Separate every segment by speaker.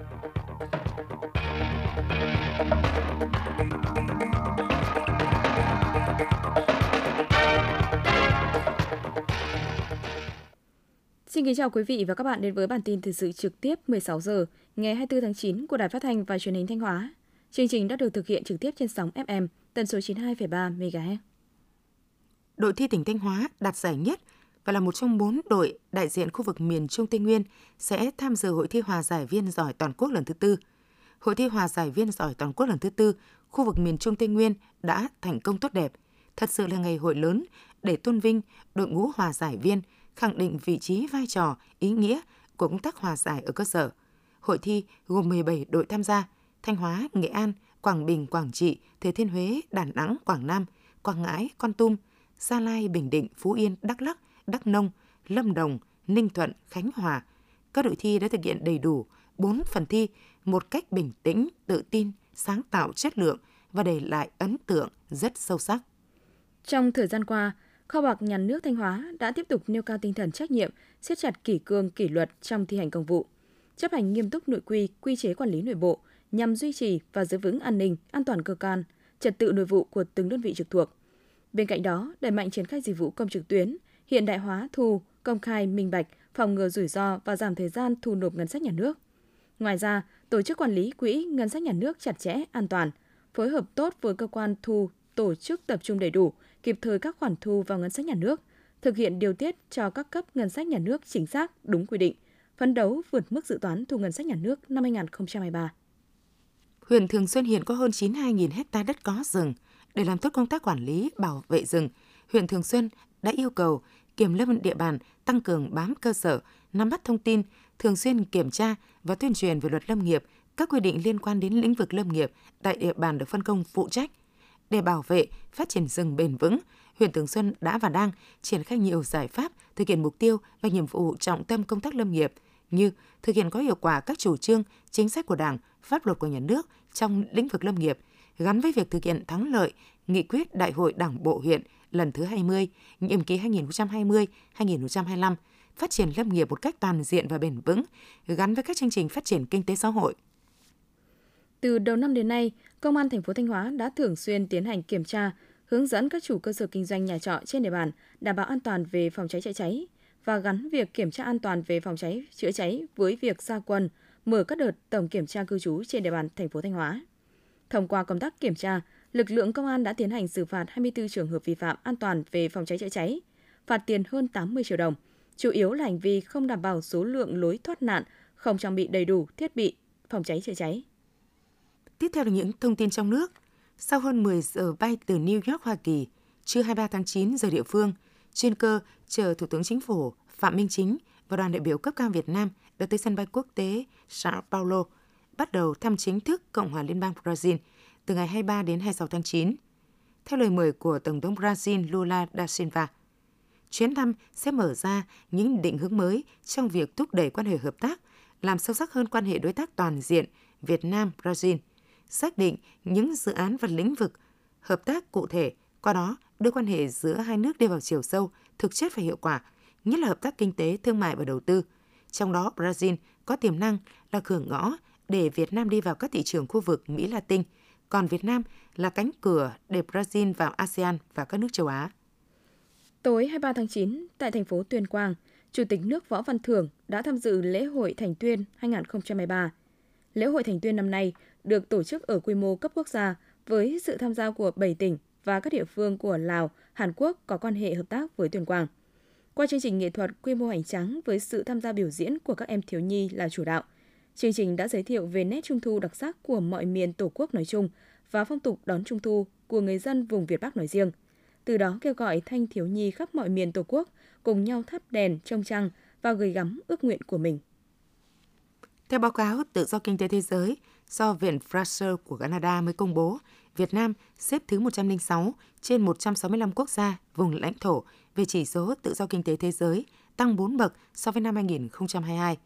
Speaker 1: Xin kính chào quý vị và các bạn đến với bản tin thời sự trực tiếp 16 giờ ngày 24 tháng 9 của Đài Phát thanh và Truyền hình Thanh Hóa. Chương trình đã được thực hiện trực tiếp trên sóng FM tần số 92,3 MHz.
Speaker 2: Đội thi tỉnh Thanh Hóa đạt giải nhất và là một trong bốn đội đại diện khu vực miền Trung Tây Nguyên sẽ tham dự hội thi hòa giải viên giỏi toàn quốc lần thứ tư. Hội thi hòa giải viên giỏi toàn quốc lần thứ tư khu vực miền Trung Tây Nguyên đã thành công tốt đẹp. Thật sự là ngày hội lớn để tôn vinh đội ngũ hòa giải viên, khẳng định vị trí vai trò, ý nghĩa của công tác hòa giải ở cơ sở. Hội thi gồm 17 đội tham gia, Thanh Hóa, Nghệ An, Quảng Bình, Quảng Trị, Thừa Thiên Huế, Đà Nẵng, Quảng Nam, Quảng Ngãi, Con Tum, Gia Lai, Bình Định, Phú Yên, Đắk Lắk, Đắk Nông, Lâm Đồng, Ninh Thuận, Khánh Hòa. Các đội thi đã thực hiện đầy đủ 4 phần thi một cách bình tĩnh, tự tin, sáng tạo chất lượng và để lại ấn tượng rất sâu sắc.
Speaker 1: Trong thời gian qua, Kho bạc Nhà nước Thanh Hóa đã tiếp tục nêu cao tinh thần trách nhiệm, siết chặt kỷ cương kỷ luật trong thi hành công vụ, chấp hành nghiêm túc nội quy, quy chế quản lý nội bộ nhằm duy trì và giữ vững an ninh, an toàn cơ quan, trật tự nội vụ của từng đơn vị trực thuộc. Bên cạnh đó, đẩy mạnh triển khai dịch vụ công trực tuyến, hiện đại hóa thu, công khai, minh bạch, phòng ngừa rủi ro và giảm thời gian thu nộp ngân sách nhà nước. Ngoài ra, tổ chức quản lý quỹ ngân sách nhà nước chặt chẽ, an toàn, phối hợp tốt với cơ quan thu, tổ chức tập trung đầy đủ, kịp thời các khoản thu vào ngân sách nhà nước, thực hiện điều tiết cho các cấp ngân sách nhà nước chính xác, đúng quy định, phấn đấu vượt mức dự toán thu ngân sách nhà nước năm 2023.
Speaker 2: Huyện Thường Xuân hiện có hơn 92.000 hecta đất có rừng. Để làm tốt công tác quản lý, bảo vệ rừng, huyện Thường Xuân đã yêu cầu kiểm lâm địa bàn tăng cường bám cơ sở, nắm bắt thông tin, thường xuyên kiểm tra và tuyên truyền về luật lâm nghiệp, các quy định liên quan đến lĩnh vực lâm nghiệp tại địa bàn được phân công phụ trách. Để bảo vệ, phát triển rừng bền vững, huyện Thường Xuân đã và đang triển khai nhiều giải pháp thực hiện mục tiêu và nhiệm vụ trọng tâm công tác lâm nghiệp như thực hiện có hiệu quả các chủ trương, chính sách của Đảng, pháp luật của nhà nước trong lĩnh vực lâm nghiệp, gắn với việc thực hiện thắng lợi nghị quyết Đại hội Đảng bộ huyện lần thứ 20, nhiệm kỳ 2020-2025, phát triển lâm nghiệp một cách toàn diện và bền vững, gắn với các chương trình phát triển kinh tế xã hội.
Speaker 1: Từ đầu năm đến nay, Công an thành phố Thanh Hóa đã thường xuyên tiến hành kiểm tra, hướng dẫn các chủ cơ sở kinh doanh nhà trọ trên địa bàn đảm bảo an toàn về phòng cháy chữa cháy và gắn việc kiểm tra an toàn về phòng cháy chữa cháy với việc gia quân mở các đợt tổng kiểm tra cư trú trên địa bàn thành phố Thanh Hóa. Thông qua công tác kiểm tra, lực lượng công an đã tiến hành xử phạt 24 trường hợp vi phạm an toàn về phòng cháy chữa cháy, phạt tiền hơn 80 triệu đồng, chủ yếu là hành vi không đảm bảo số lượng lối thoát nạn, không trang bị đầy đủ thiết bị phòng cháy chữa cháy.
Speaker 2: Tiếp theo là những thông tin trong nước. Sau hơn 10 giờ bay từ New York, Hoa Kỳ, trưa 23 tháng 9 giờ địa phương, chuyên cơ chờ Thủ tướng Chính phủ Phạm Minh Chính và đoàn đại biểu cấp cao Việt Nam đã tới sân bay quốc tế Sao Paulo, bắt đầu thăm chính thức Cộng hòa Liên bang Brazil từ ngày 23 đến 26 tháng 9. Theo lời mời của Tổng thống Brazil Lula da Silva, chuyến thăm sẽ mở ra những định hướng mới trong việc thúc đẩy quan hệ hợp tác, làm sâu sắc hơn quan hệ đối tác toàn diện Việt Nam-Brazil – xác định những dự án và lĩnh vực hợp tác cụ thể, qua đó đưa quan hệ giữa hai nước đi vào chiều sâu, thực chất và hiệu quả, nhất là hợp tác kinh tế, thương mại và đầu tư. Trong đó, Brazil có tiềm năng là cửa ngõ để Việt Nam đi vào các thị trường khu vực Mỹ Latin, còn Việt Nam là cánh cửa để Brazil vào ASEAN và các nước châu Á.
Speaker 1: Tối 23 tháng 9, tại thành phố Tuyên Quang, Chủ tịch nước Võ Văn Thưởng đã tham dự lễ hội Thành Tuyên 2023. Lễ hội Thành Tuyên năm nay được tổ chức ở quy mô cấp quốc gia với sự tham gia của 7 tỉnh và các địa phương của Lào, Hàn Quốc có quan hệ hợp tác với Tuyên Quang. Qua chương trình nghệ thuật quy mô hoành tráng với sự tham gia biểu diễn của các em thiếu nhi là chủ đạo, chương trình đã giới thiệu về nét trung thu đặc sắc của mọi miền Tổ quốc nói chung và phong tục đón trung thu của người dân vùng Việt Bắc nói riêng. Từ đó kêu gọi thanh thiếu nhi khắp mọi miền Tổ quốc cùng nhau thắp đèn trong trăng và gửi gắm ước nguyện của mình.
Speaker 2: Theo báo cáo Tự do Kinh tế Thế giới, do Viện Fraser của Canada mới công bố, Việt Nam xếp thứ 106 trên 165 quốc gia, vùng lãnh thổ về chỉ số tự do kinh tế thế giới, tăng 4 bậc so với năm 2022.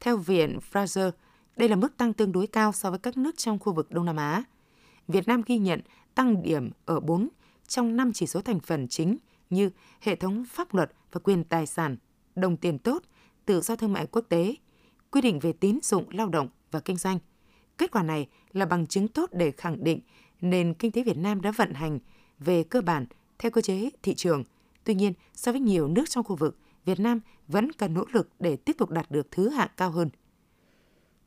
Speaker 2: Theo Viện Fraser, đây là mức tăng tương đối cao so với các nước trong khu vực Đông Nam Á. Việt Nam ghi nhận tăng điểm ở 4 trong 5 chỉ số thành phần chính như hệ thống pháp luật và quyền tài sản, đồng tiền tốt, tự do thương mại quốc tế, quy định về tín dụng lao động và kinh doanh. Kết quả này là bằng chứng tốt để khẳng định nền kinh tế Việt Nam đã vận hành về cơ bản theo cơ chế thị trường. Tuy nhiên, so với nhiều nước trong khu vực, Việt Nam vẫn cần nỗ lực để tiếp tục đạt được thứ hạng cao hơn.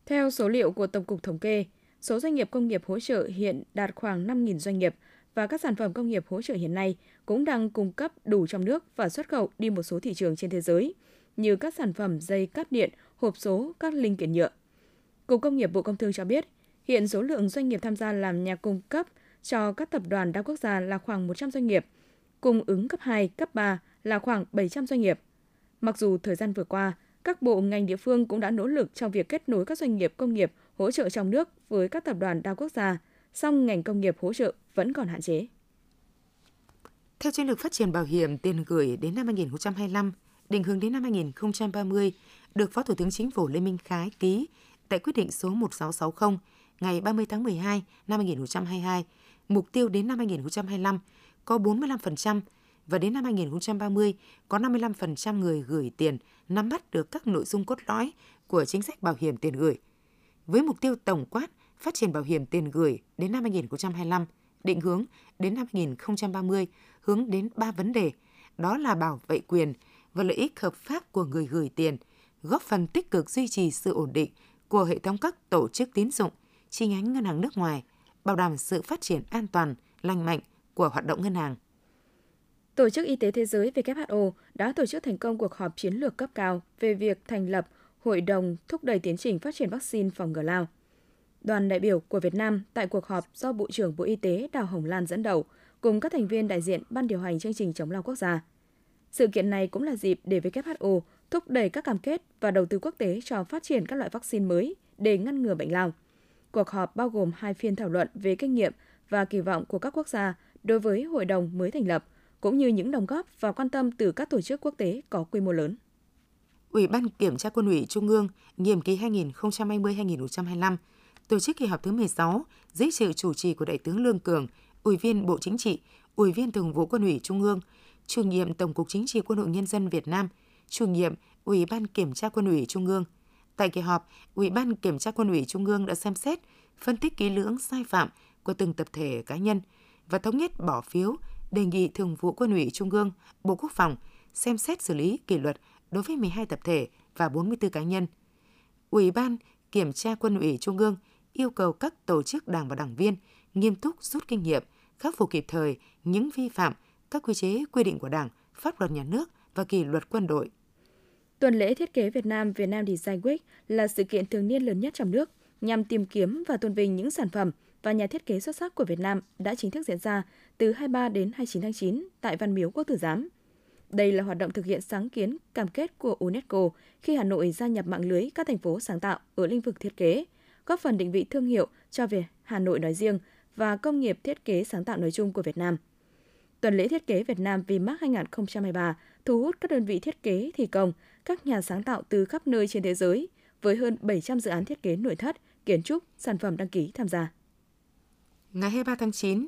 Speaker 1: Theo số liệu của Tổng cục Thống kê, số doanh nghiệp công nghiệp hỗ trợ hiện đạt khoảng 5.000 doanh nghiệp và các sản phẩm công nghiệp hỗ trợ hiện nay cũng đang cung cấp đủ trong nước và xuất khẩu đi một số thị trường trên thế giới, như các sản phẩm dây cáp điện, hộp số, các linh kiện nhựa. Cục Công nghiệp Bộ Công Thương cho biết, hiện số lượng doanh nghiệp tham gia làm nhà cung cấp cho các tập đoàn đa quốc gia là khoảng 100 doanh nghiệp, cung ứng cấp 2, cấp 3 là khoảng 700 doanh nghiệp. Mặc dù thời gian vừa qua, các bộ ngành địa phương cũng đã nỗ lực trong việc kết nối các doanh nghiệp công nghiệp hỗ trợ trong nước với các tập đoàn đa quốc gia, song ngành công nghiệp hỗ trợ vẫn còn hạn chế.
Speaker 2: Theo chiến lược phát triển bảo hiểm tiền gửi đến năm 2025, định hướng đến năm 2030, được Phó Thủ tướng Chính phủ Lê Minh Khái ký tại quyết định số 1660 ngày 30 tháng 12 năm 2022, mục tiêu đến năm 2025 có 45% và đến năm 2030 có 55% người gửi tiền nắm bắt được các nội dung cốt lõi của chính sách bảo hiểm tiền gửi. Với mục tiêu tổng quát phát triển bảo hiểm tiền gửi đến năm 2025, định hướng đến năm 2030 hướng đến ba vấn đề, đó là bảo vệ quyền và lợi ích hợp pháp của người gửi tiền, góp phần tích cực duy trì sự ổn định của hệ thống các tổ chức tín dụng, chi nhánh ngân hàng nước ngoài, bảo đảm sự phát triển an toàn, lành mạnh của hoạt động ngân hàng.
Speaker 1: Tổ chức Y tế Thế giới WHO đã tổ chức thành công cuộc họp chiến lược cấp cao về việc thành lập Hội đồng thúc đẩy tiến trình phát triển vaccine phòng ngừa lao. Đoàn đại biểu của Việt Nam tại cuộc họp do Bộ trưởng Bộ Y tế Đào Hồng Lan dẫn đầu, cùng các thành viên đại diện Ban điều hành chương trình chống lao quốc gia. Sự kiện này cũng là dịp để WHO thúc đẩy các cam kết và đầu tư quốc tế cho phát triển các loại vaccine mới để ngăn ngừa bệnh lao. Cuộc họp bao gồm hai phiên thảo luận về kinh nghiệm và kỳ vọng của các quốc gia đối với hội đồng mới thành lập, cũng như những đóng góp và quan tâm từ các tổ chức quốc tế có quy mô lớn.
Speaker 2: Ủy ban Kiểm tra Quân ủy Trung ương nhiệm kỳ 2020-2025 tổ chức kỳ họp thứ 16 dưới sự chủ trì của Đại tướng Lương Cường, Ủy viên Bộ Chính trị, Ủy viên Thường vụ Quân ủy Trung ương, Chủ nhiệm Tổng cục Chính trị Quân đội Nhân dân Việt Nam, Chủ nhiệm Ủy ban Kiểm tra Quân ủy Trung ương. Tại kỳ họp, Ủy ban Kiểm tra Quân ủy Trung ương đã xem xét, phân tích kỹ lưỡng sai phạm của từng tập thể cá nhân và thống nhất bỏ phiếu đề nghị Thường vụ Quân ủy Trung ương, Bộ Quốc phòng xem xét xử lý kỷ luật đối với 12 tập thể và 44 cá nhân. Ủy ban Kiểm tra Quân ủy Trung ương yêu cầu các tổ chức đảng và đảng viên nghiêm túc rút kinh nghiệm, khắc phục kịp thời những vi phạm các quy chế quy định của Đảng, pháp luật nhà nước và kỷ luật quân đội.
Speaker 1: Tuần lễ thiết kế Việt Nam Việt Nam Design Week là sự kiện thường niên lớn nhất trong nước nhằm tìm kiếm và tôn vinh những sản phẩm và nhà thiết kế xuất sắc của Việt Nam đã chính thức diễn ra từ 23 đến 29 tháng 9 tại Văn Miếu Quốc Tử Giám. Đây là hoạt động thực hiện sáng kiến cam kết của UNESCO khi Hà Nội gia nhập mạng lưới các thành phố sáng tạo ở lĩnh vực thiết kế, góp phần định vị thương hiệu cho về Hà Nội nói riêng và công nghiệp thiết kế sáng tạo nói chung của Việt Nam. Tuần lễ thiết kế Việt Nam VMAX 2023 thu hút các đơn vị thiết kế thi công, các nhà sáng tạo từ khắp nơi trên thế giới với hơn 700 dự án thiết kế nội thất, kiến trúc, sản phẩm đăng ký tham gia.
Speaker 2: Ngày 23 tháng 9,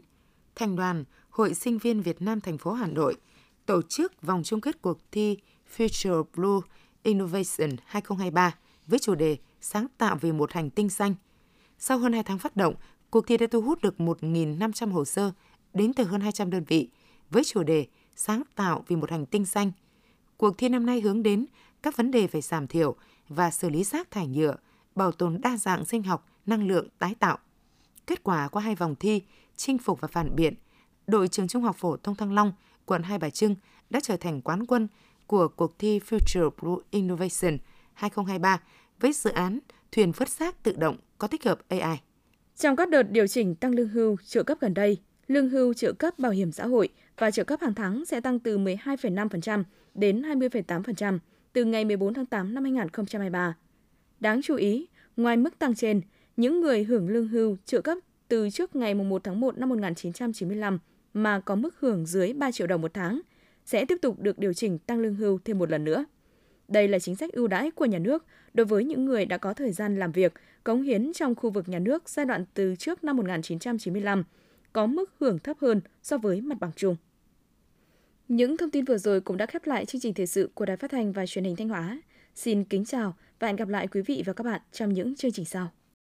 Speaker 2: Thành đoàn Hội Sinh viên Việt Nam thành phố Hà Nội tổ chức vòng chung kết cuộc thi Future Blue Innovation 2023 với chủ đề Sáng tạo vì một hành tinh xanh. Sau hơn 2 tháng phát động, cuộc thi đã thu hút được 1.500 hồ sơ đến từ hơn 200 đơn vị với chủ đề Sáng tạo vì một hành tinh xanh. Cuộc thi năm nay hướng đến các vấn đề về giảm thiểu và xử lý rác thải nhựa, bảo tồn đa dạng sinh học, năng lượng tái tạo. Kết quả qua hai vòng thi, chinh phục và phản biện, đội trường Trung học phổ thông Thăng Long, quận Hai Bà Trưng đã trở thành quán quân của cuộc thi Future Blue Innovation 2023 với dự án thuyền vớt xác tự động có tích hợp AI.
Speaker 1: Trong các đợt điều chỉnh tăng lương hưu trợ cấp gần đây, lương hưu trợ cấp bảo hiểm xã hội và trợ cấp hàng tháng sẽ tăng từ 12,5% đến 20,8% từ ngày 14 tháng 8 năm 2023. Đáng chú ý, ngoài mức tăng trên, những người hưởng lương hưu trợ cấp từ trước ngày 1 tháng 1 năm 1995 mà có mức hưởng dưới 3 triệu đồng một tháng sẽ tiếp tục được điều chỉnh tăng lương hưu thêm một lần nữa. Đây là chính sách ưu đãi của nhà nước đối với những người đã có thời gian làm việc, cống hiến trong khu vực nhà nước giai đoạn từ trước năm 1995, có mức hưởng thấp hơn so với mặt bằng chung. Những thông tin vừa rồi cũng đã khép lại chương trình thời sự của Đài Phát thanh và Truyền hình Thanh Hóa. Xin kính chào và hẹn gặp lại quý vị và các bạn trong những chương trình sau.